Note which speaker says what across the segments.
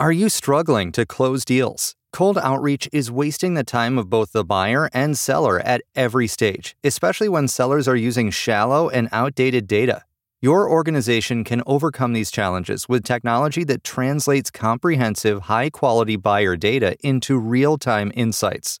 Speaker 1: Are you struggling to close deals? Cold outreach is wasting the time of both the buyer and seller at every stage, especially when sellers are using shallow and outdated data. Your organization can overcome these challenges with technology that translates comprehensive, high quality buyer data into real time insights.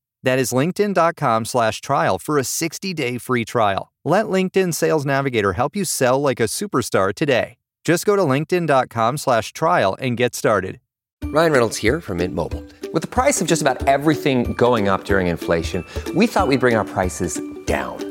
Speaker 1: That is linkedin.com slash trial for a 60-day free trial. Let LinkedIn Sales Navigator help you sell like a superstar today. Just go to linkedin.com slash trial and get started.
Speaker 2: Ryan Reynolds here from Mint Mobile. With the price of just about everything going up during inflation, we thought we'd bring our prices down.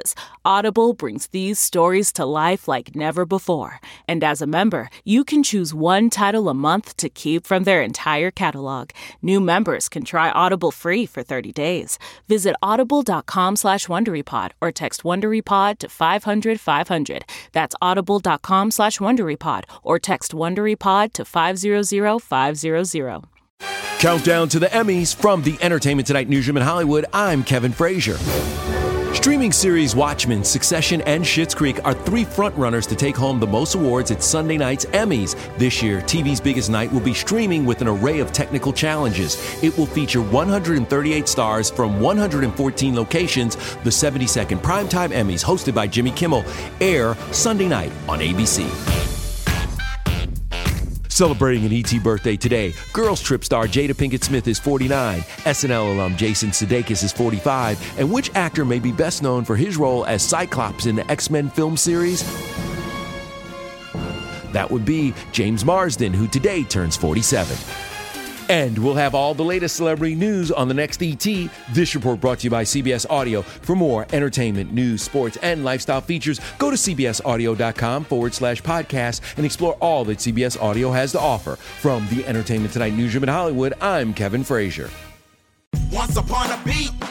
Speaker 3: Audible brings these stories to life like never before. And as a member, you can choose one title a month to keep from their entire catalog. New members can try Audible free for 30 days. Visit audible.com slash WonderyPod or text WonderyPod to 500 500. That's audible.com slash WonderyPod or text WonderyPod to 500 500.
Speaker 4: Countdown to the Emmys from the Entertainment Tonight newsroom in Hollywood. I'm Kevin Frazier. Streaming series Watchmen, Succession, and Schitt's Creek are three frontrunners to take home the most awards at Sunday night's Emmys. This year, TV's biggest night will be streaming with an array of technical challenges. It will feature 138 stars from 114 locations. The 72nd Primetime Emmys, hosted by Jimmy Kimmel, air Sunday night on ABC. Celebrating an ET birthday today, Girls Trip star Jada Pinkett Smith is 49, SNL alum Jason Sudeikis is 45, and which actor may be best known for his role as Cyclops in the X Men film series? That would be James Marsden, who today turns 47. And we'll have all the latest celebrity news on the next ET. This report brought to you by CBS Audio. For more entertainment, news, sports, and lifestyle features, go to cbsaudio.com forward slash podcast and explore all that CBS Audio has to offer. From the Entertainment Tonight newsroom in Hollywood, I'm Kevin Frazier.
Speaker 5: Once upon a beat.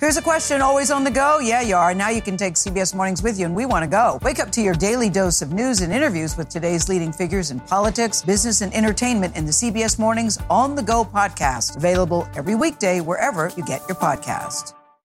Speaker 6: Here's a question always on the go. Yeah, you are. Now you can take CBS Mornings with you, and we want to go. Wake up to your daily dose of news and interviews with today's leading figures in politics, business, and entertainment in the CBS Mornings On the Go podcast. Available every weekday wherever you get your podcast.